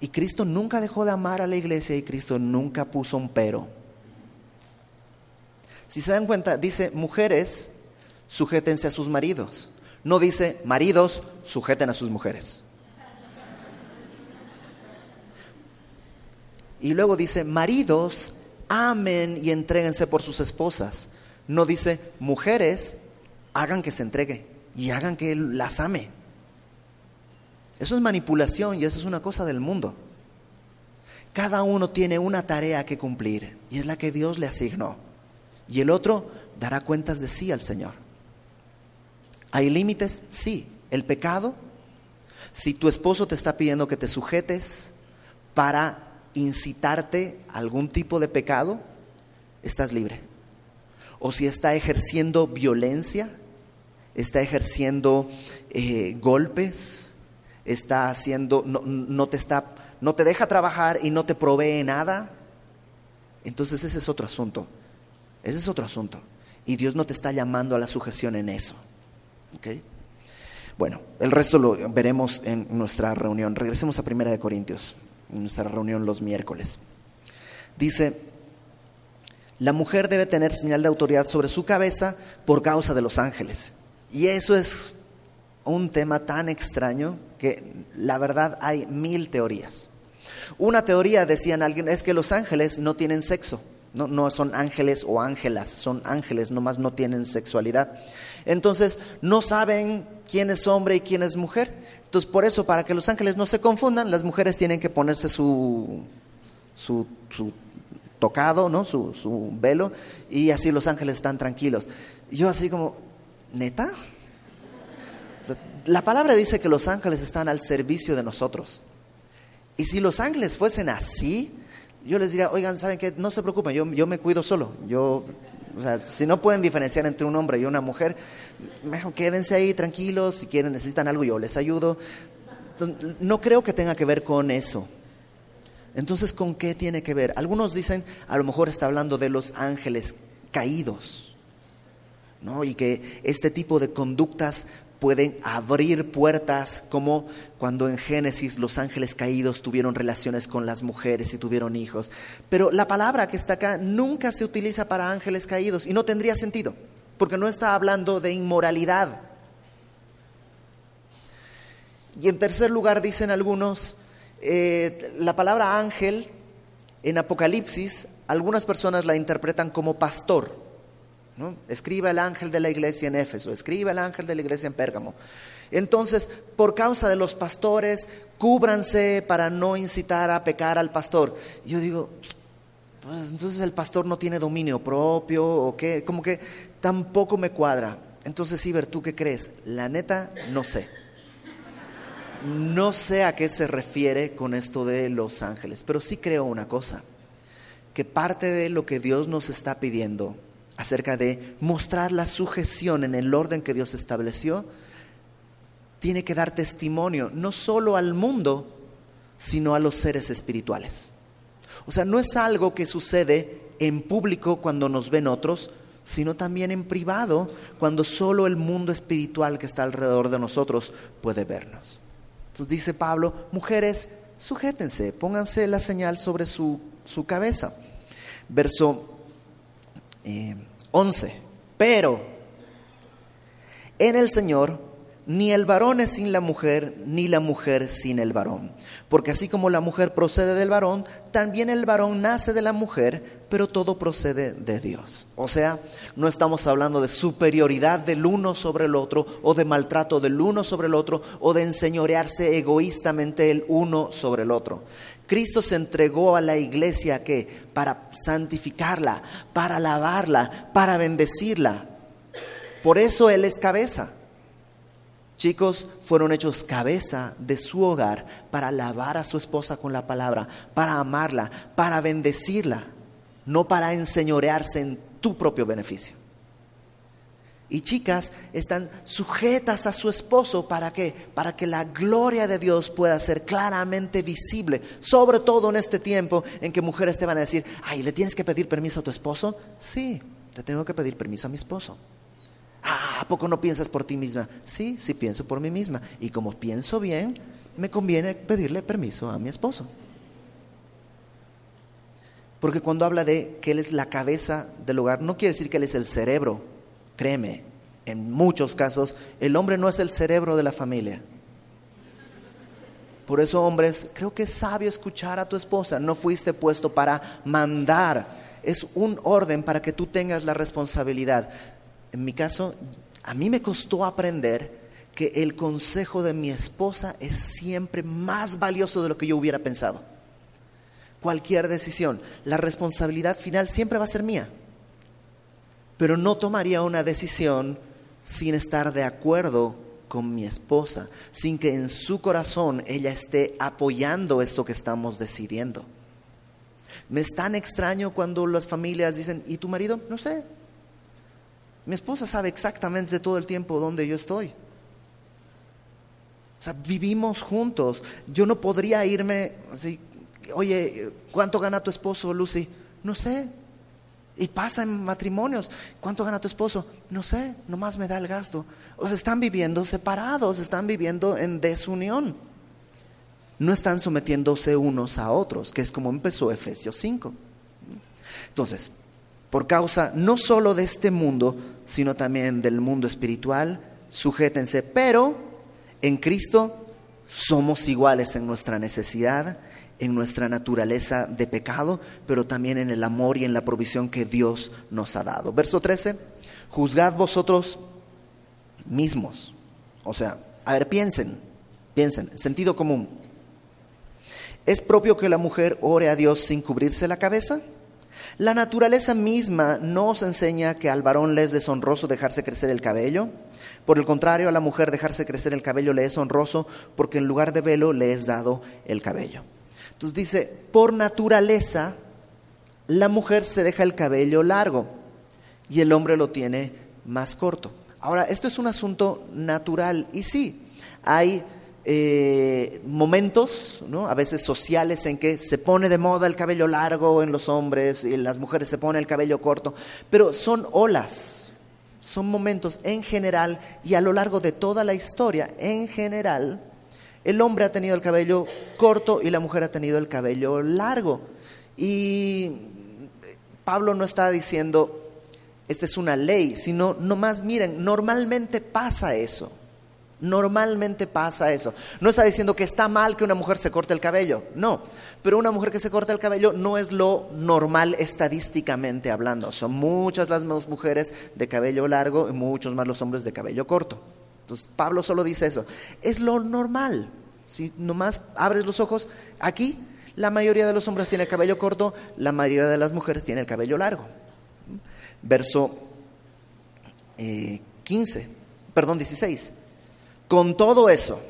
y Cristo nunca dejó de amar a la iglesia y Cristo nunca puso un pero. Si se dan cuenta, dice, mujeres, sujétense a sus maridos. No dice, maridos, sujeten a sus mujeres. Y luego dice, maridos, amen y entréguense por sus esposas. No dice, mujeres, hagan que se entregue y hagan que él las ame. Eso es manipulación y eso es una cosa del mundo. Cada uno tiene una tarea que cumplir y es la que Dios le asignó. Y el otro dará cuentas de sí al Señor. ¿Hay límites? Sí. El pecado, si tu esposo te está pidiendo que te sujetes para incitarte a algún tipo de pecado, estás libre. O si está ejerciendo violencia, está ejerciendo eh, golpes, está haciendo, no, te está, no te deja trabajar y no te provee nada, entonces ese es otro asunto. Ese es otro asunto. Y Dios no te está llamando a la sujeción en eso. ¿Okay? Bueno, el resto lo veremos en nuestra reunión. Regresemos a Primera de Corintios, en nuestra reunión los miércoles. Dice, la mujer debe tener señal de autoridad sobre su cabeza por causa de los ángeles. Y eso es un tema tan extraño que la verdad hay mil teorías. Una teoría, decían alguien, es que los ángeles no tienen sexo. No, no son ángeles o ángelas, son ángeles, nomás no tienen sexualidad. Entonces, no saben quién es hombre y quién es mujer. Entonces, por eso, para que los ángeles no se confundan, las mujeres tienen que ponerse su, su, tocado, ¿no? Su, su, velo, y así los ángeles están tranquilos. Yo así como, ¿neta? la palabra dice que los ángeles están al servicio de nosotros. Y si los ángeles fuesen así, yo les diría, oigan, ¿saben qué? No se preocupen, yo, yo me cuido solo. Yo, o sea, si no pueden diferenciar entre un hombre y una mujer, mejor quédense ahí tranquilos, si quieren, necesitan algo, yo les ayudo. no creo que tenga que ver con eso. Entonces, ¿con qué tiene que ver? Algunos dicen, a lo mejor está hablando de los ángeles caídos, ¿no? Y que este tipo de conductas pueden abrir puertas como cuando en Génesis los ángeles caídos tuvieron relaciones con las mujeres y tuvieron hijos. Pero la palabra que está acá nunca se utiliza para ángeles caídos y no tendría sentido, porque no está hablando de inmoralidad. Y en tercer lugar dicen algunos, eh, la palabra ángel en Apocalipsis, algunas personas la interpretan como pastor. Escriba el ángel de la iglesia en Éfeso, escriba el ángel de la iglesia en Pérgamo. Entonces, por causa de los pastores, cúbranse para no incitar a pecar al pastor. Yo digo, pues entonces el pastor no tiene dominio propio o qué, como que tampoco me cuadra. Entonces, Iber, ¿tú qué crees? La neta, no sé. No sé a qué se refiere con esto de los ángeles, pero sí creo una cosa, que parte de lo que Dios nos está pidiendo acerca de mostrar la sujeción en el orden que Dios estableció, tiene que dar testimonio no solo al mundo, sino a los seres espirituales. O sea, no es algo que sucede en público cuando nos ven otros, sino también en privado, cuando solo el mundo espiritual que está alrededor de nosotros puede vernos. Entonces dice Pablo, mujeres, sujétense, pónganse la señal sobre su, su cabeza. Verso 11. Eh, Pero en el Señor ni el varón es sin la mujer, ni la mujer sin el varón. Porque así como la mujer procede del varón, también el varón nace de la mujer, pero todo procede de Dios. O sea, no estamos hablando de superioridad del uno sobre el otro, o de maltrato del uno sobre el otro, o de enseñorearse egoístamente el uno sobre el otro. Cristo se entregó a la iglesia que para santificarla, para lavarla, para bendecirla. Por eso Él es cabeza. Chicos, fueron hechos cabeza de su hogar para lavar a su esposa con la palabra, para amarla, para bendecirla. no para enseñorearse en tu propio beneficio. Y chicas están sujetas a su esposo para que para que la gloria de Dios pueda ser claramente visible, sobre todo en este tiempo en que mujeres te van a decir, "Ay, ¿le tienes que pedir permiso a tu esposo?" Sí, le tengo que pedir permiso a mi esposo. Ah, ¿a poco no piensas por ti misma? Sí, sí pienso por mí misma. Y como pienso bien, me conviene pedirle permiso a mi esposo. Porque cuando habla de que Él es la cabeza del hogar, no quiere decir que Él es el cerebro. Créeme, en muchos casos el hombre no es el cerebro de la familia. Por eso, hombres, creo que es sabio escuchar a tu esposa. No fuiste puesto para mandar. Es un orden para que tú tengas la responsabilidad. En mi caso, a mí me costó aprender que el consejo de mi esposa es siempre más valioso de lo que yo hubiera pensado. Cualquier decisión, la responsabilidad final siempre va a ser mía. Pero no tomaría una decisión sin estar de acuerdo con mi esposa, sin que en su corazón ella esté apoyando esto que estamos decidiendo. Me es tan extraño cuando las familias dicen, ¿y tu marido? No sé. Mi esposa sabe exactamente todo el tiempo dónde yo estoy. O sea, vivimos juntos. Yo no podría irme así, oye, ¿cuánto gana tu esposo, Lucy? No sé. Y pasa en matrimonios. ¿Cuánto gana tu esposo? No sé, nomás me da el gasto. O sea, están viviendo separados, están viviendo en desunión. No están sometiéndose unos a otros, que es como empezó Efesios 5. Entonces, por causa no solo de este mundo, sino también del mundo espiritual, sujétense, pero en Cristo somos iguales en nuestra necesidad, en nuestra naturaleza de pecado, pero también en el amor y en la provisión que Dios nos ha dado. Verso 13, juzgad vosotros mismos. O sea, a ver, piensen, piensen, sentido común. ¿Es propio que la mujer ore a Dios sin cubrirse la cabeza? La naturaleza misma nos enseña que al varón le es deshonroso dejarse crecer el cabello. Por el contrario, a la mujer dejarse crecer el cabello le es honroso porque en lugar de velo le es dado el cabello. Entonces dice, por naturaleza, la mujer se deja el cabello largo y el hombre lo tiene más corto. Ahora, esto es un asunto natural y sí, hay eh, momentos, ¿no? a veces sociales, en que se pone de moda el cabello largo en los hombres y en las mujeres se pone el cabello corto, pero son olas, son momentos en general y a lo largo de toda la historia, en general, el hombre ha tenido el cabello corto y la mujer ha tenido el cabello largo. Y Pablo no está diciendo, esta es una ley, sino nomás miren, normalmente pasa eso. Normalmente pasa eso. No está diciendo que está mal que una mujer se corte el cabello, no. Pero una mujer que se corta el cabello no es lo normal estadísticamente hablando. Son muchas las mujeres de cabello largo y muchos más los hombres de cabello corto. Entonces, Pablo solo dice eso. Es lo normal. Si nomás abres los ojos, aquí la mayoría de los hombres tiene el cabello corto, la mayoría de las mujeres tiene el cabello largo. Verso 15, eh, perdón, 16. Con todo eso,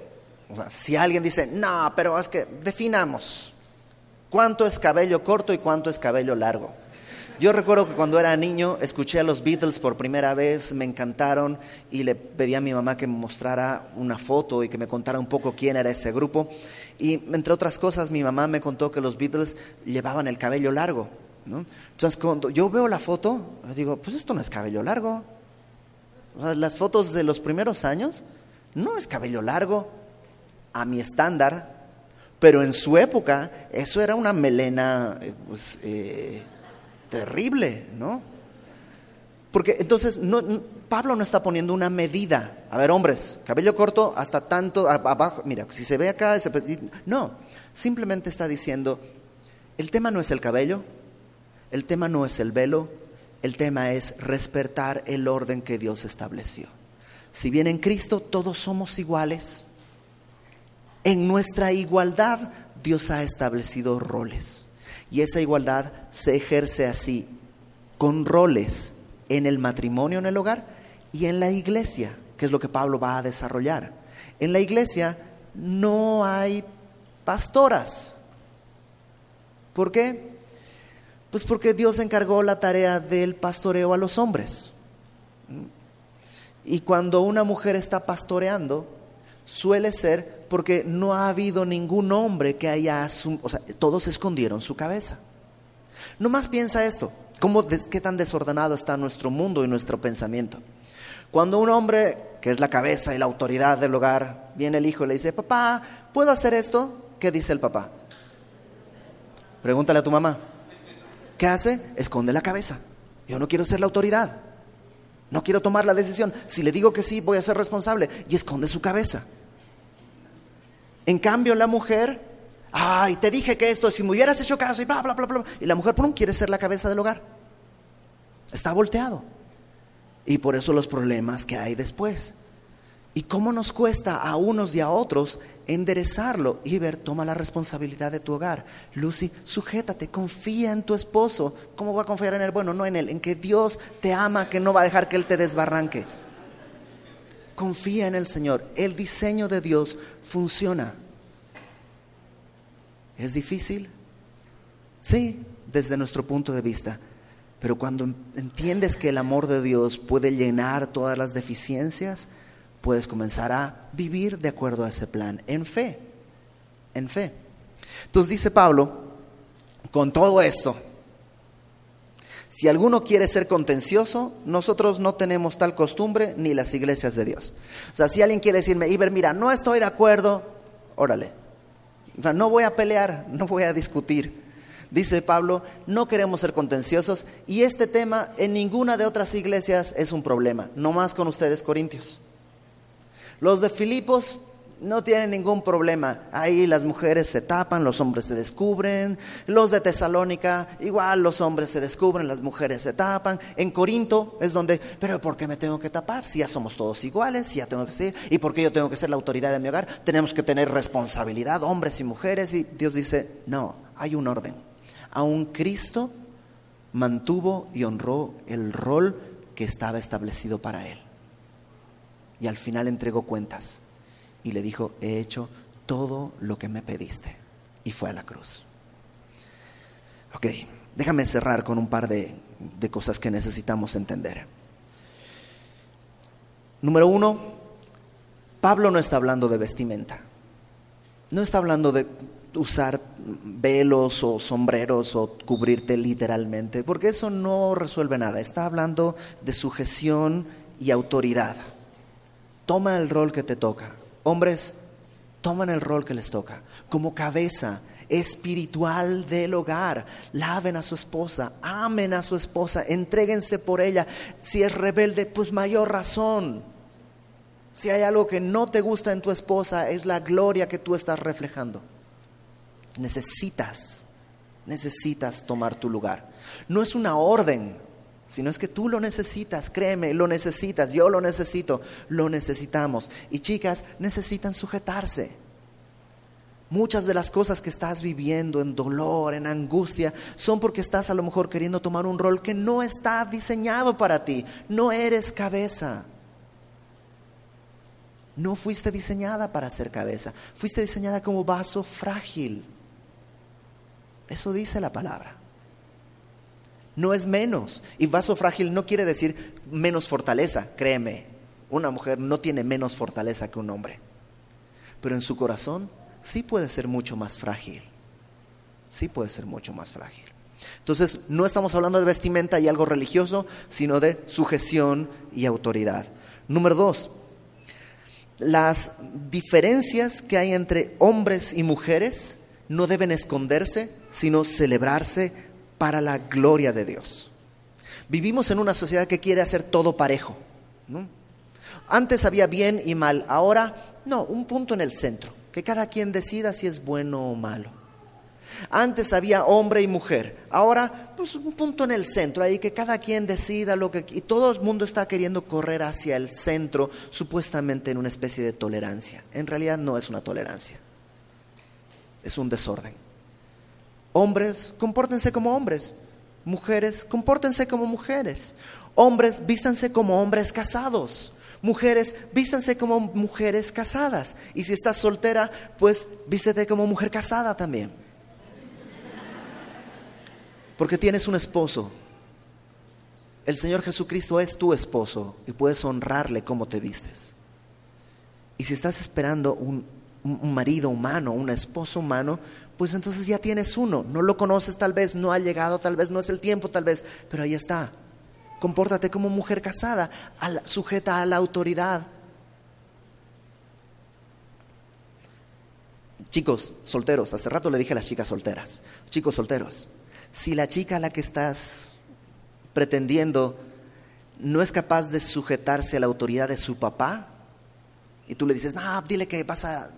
si alguien dice, no, pero es que definamos cuánto es cabello corto y cuánto es cabello largo. Yo recuerdo que cuando era niño escuché a los Beatles por primera vez, me encantaron y le pedí a mi mamá que me mostrara una foto y que me contara un poco quién era ese grupo. Y entre otras cosas, mi mamá me contó que los Beatles llevaban el cabello largo. Entonces, cuando yo veo la foto, digo, pues esto no es cabello largo. las fotos de los primeros años no es cabello largo a mi estándar, pero en su época eso era una melena eh, pues, eh, terrible, ¿no? Porque entonces Pablo no está poniendo una medida. A ver, hombres, cabello corto hasta tanto abajo. Mira, si se ve acá, no. Simplemente está diciendo, el tema no es el cabello, el tema no es el velo, el tema es respetar el orden que Dios estableció. Si bien en Cristo todos somos iguales, en nuestra igualdad Dios ha establecido roles. Y esa igualdad se ejerce así, con roles en el matrimonio, en el hogar y en la iglesia, que es lo que Pablo va a desarrollar. En la iglesia no hay pastoras. ¿Por qué? Pues porque Dios encargó la tarea del pastoreo a los hombres. Y cuando una mujer está pastoreando, suele ser porque no ha habido ningún hombre que haya, o sea, todos escondieron su cabeza. No más piensa esto, cómo, qué tan desordenado está nuestro mundo y nuestro pensamiento. Cuando un hombre, que es la cabeza y la autoridad del hogar, viene el hijo y le dice, papá, ¿puedo hacer esto? ¿Qué dice el papá? Pregúntale a tu mamá. ¿Qué hace? Esconde la cabeza. Yo no quiero ser la autoridad. No quiero tomar la decisión. Si le digo que sí, voy a ser responsable. Y esconde su cabeza. En cambio, la mujer, ay, te dije que esto, si me hubieras hecho caso y bla, bla, bla, bla. Y la mujer, quiere ser la cabeza del hogar. Está volteado. Y por eso los problemas que hay después. ¿Y cómo nos cuesta a unos y a otros enderezarlo? Iber, toma la responsabilidad de tu hogar. Lucy, sujétate, confía en tu esposo. ¿Cómo va a confiar en él? Bueno, no en él, en que Dios te ama, que no va a dejar que él te desbarranque. Confía en el Señor. El diseño de Dios funciona. ¿Es difícil? Sí, desde nuestro punto de vista. Pero cuando entiendes que el amor de Dios puede llenar todas las deficiencias, puedes comenzar a vivir de acuerdo a ese plan, en fe, en fe. Entonces dice Pablo, con todo esto, si alguno quiere ser contencioso, nosotros no tenemos tal costumbre ni las iglesias de Dios. O sea, si alguien quiere decirme, Iber, mira, no estoy de acuerdo, órale. O sea, no voy a pelear, no voy a discutir. Dice Pablo, no queremos ser contenciosos y este tema en ninguna de otras iglesias es un problema, no más con ustedes corintios. Los de Filipos no tienen ningún problema. Ahí las mujeres se tapan, los hombres se descubren. Los de Tesalónica, igual los hombres se descubren, las mujeres se tapan. En Corinto es donde, pero ¿por qué me tengo que tapar? Si ya somos todos iguales, si ya tengo que ser, ¿y por qué yo tengo que ser la autoridad de mi hogar? Tenemos que tener responsabilidad, hombres y mujeres. Y Dios dice, no, hay un orden. Aún Cristo mantuvo y honró el rol que estaba establecido para él y al final entregó cuentas y le dijo, he hecho todo lo que me pediste. Y fue a la cruz. Ok, déjame cerrar con un par de, de cosas que necesitamos entender. Número uno, Pablo no está hablando de vestimenta. No está hablando de usar velos o sombreros o cubrirte literalmente, porque eso no resuelve nada. Está hablando de sujeción y autoridad. Toma el rol que te toca. Hombres, toman el rol que les toca. Como cabeza espiritual del hogar. Laven a su esposa, amen a su esposa, entréguense por ella. Si es rebelde, pues mayor razón. Si hay algo que no te gusta en tu esposa, es la gloria que tú estás reflejando. Necesitas, necesitas tomar tu lugar. No es una orden, sino es que tú lo necesitas, créeme, lo necesitas, yo lo necesito, lo necesitamos. Y chicas, necesitan sujetarse. Muchas de las cosas que estás viviendo en dolor, en angustia, son porque estás a lo mejor queriendo tomar un rol que no está diseñado para ti. No eres cabeza. No fuiste diseñada para ser cabeza. Fuiste diseñada como vaso frágil. Eso dice la palabra no es menos. Y vaso frágil no quiere decir menos fortaleza, créeme. Una mujer no tiene menos fortaleza que un hombre. Pero en su corazón sí puede ser mucho más frágil. Sí puede ser mucho más frágil. Entonces, no estamos hablando de vestimenta y algo religioso, sino de sujeción y autoridad. Número dos, las diferencias que hay entre hombres y mujeres no deben esconderse, sino celebrarse para la gloria de Dios. Vivimos en una sociedad que quiere hacer todo parejo. Antes había bien y mal, ahora no, un punto en el centro, que cada quien decida si es bueno o malo. Antes había hombre y mujer, ahora pues un punto en el centro, ahí que cada quien decida lo que... Y todo el mundo está queriendo correr hacia el centro, supuestamente en una especie de tolerancia. En realidad no es una tolerancia, es un desorden. Hombres, compórtense como hombres. Mujeres, compórtense como mujeres. Hombres, vístanse como hombres casados. Mujeres, vístanse como mujeres casadas. Y si estás soltera, pues vístete como mujer casada también. Porque tienes un esposo. El Señor Jesucristo es tu esposo y puedes honrarle como te vistes. Y si estás esperando un, un marido humano, un esposo humano, pues entonces ya tienes uno. No lo conoces tal vez, no ha llegado tal vez, no es el tiempo tal vez, pero ahí está. Compórtate como mujer casada, sujeta a la autoridad. Chicos solteros, hace rato le dije a las chicas solteras, chicos solteros, si la chica a la que estás pretendiendo no es capaz de sujetarse a la autoridad de su papá, y tú le dices, no, dile que vas a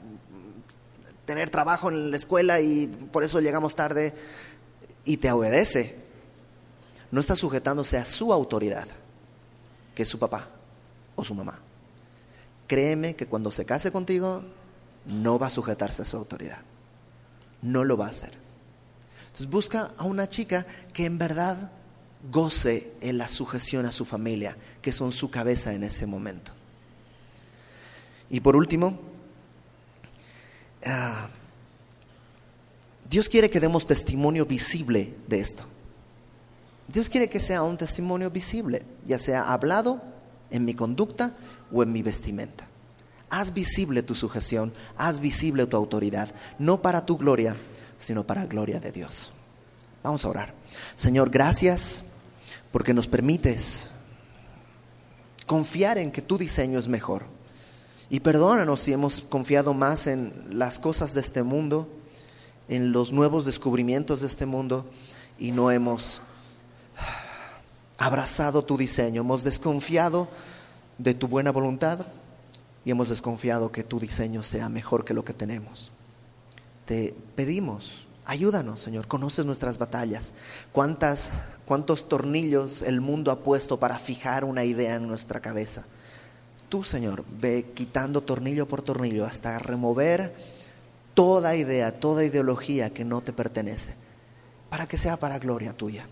tener trabajo en la escuela y por eso llegamos tarde, y te obedece, no está sujetándose a su autoridad, que es su papá o su mamá. Créeme que cuando se case contigo, no va a sujetarse a su autoridad. No lo va a hacer. Entonces busca a una chica que en verdad goce en la sujeción a su familia, que son su cabeza en ese momento. Y por último, ah, Dios quiere que demos testimonio visible de esto. Dios quiere que sea un testimonio visible, ya sea hablado en mi conducta o en mi vestimenta. Haz visible tu sujeción, haz visible tu autoridad, no para tu gloria, sino para la gloria de Dios. Vamos a orar. Señor, gracias porque nos permites confiar en que tu diseño es mejor. Y perdónanos si hemos confiado más en las cosas de este mundo, en los nuevos descubrimientos de este mundo, y no hemos abrazado tu diseño, hemos desconfiado de tu buena voluntad y hemos desconfiado que tu diseño sea mejor que lo que tenemos. Te pedimos, ayúdanos, Señor, conoces nuestras batallas, cuántas cuántos tornillos el mundo ha puesto para fijar una idea en nuestra cabeza. Tú, Señor, ve quitando tornillo por tornillo hasta remover toda idea, toda ideología que no te pertenece, para que sea para gloria tuya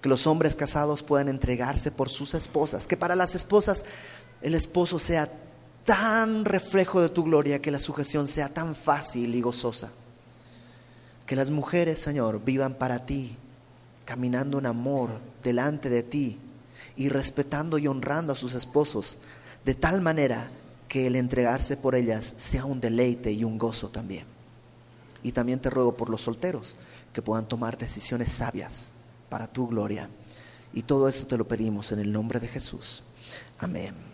que los hombres casados puedan entregarse por sus esposas, que para las esposas el esposo sea tan reflejo de tu gloria, que la sujeción sea tan fácil y gozosa. Que las mujeres, Señor, vivan para ti, caminando en amor delante de ti y respetando y honrando a sus esposos, de tal manera que el entregarse por ellas sea un deleite y un gozo también. Y también te ruego por los solteros, que puedan tomar decisiones sabias para tu gloria. Y todo esto te lo pedimos en el nombre de Jesús. Amén.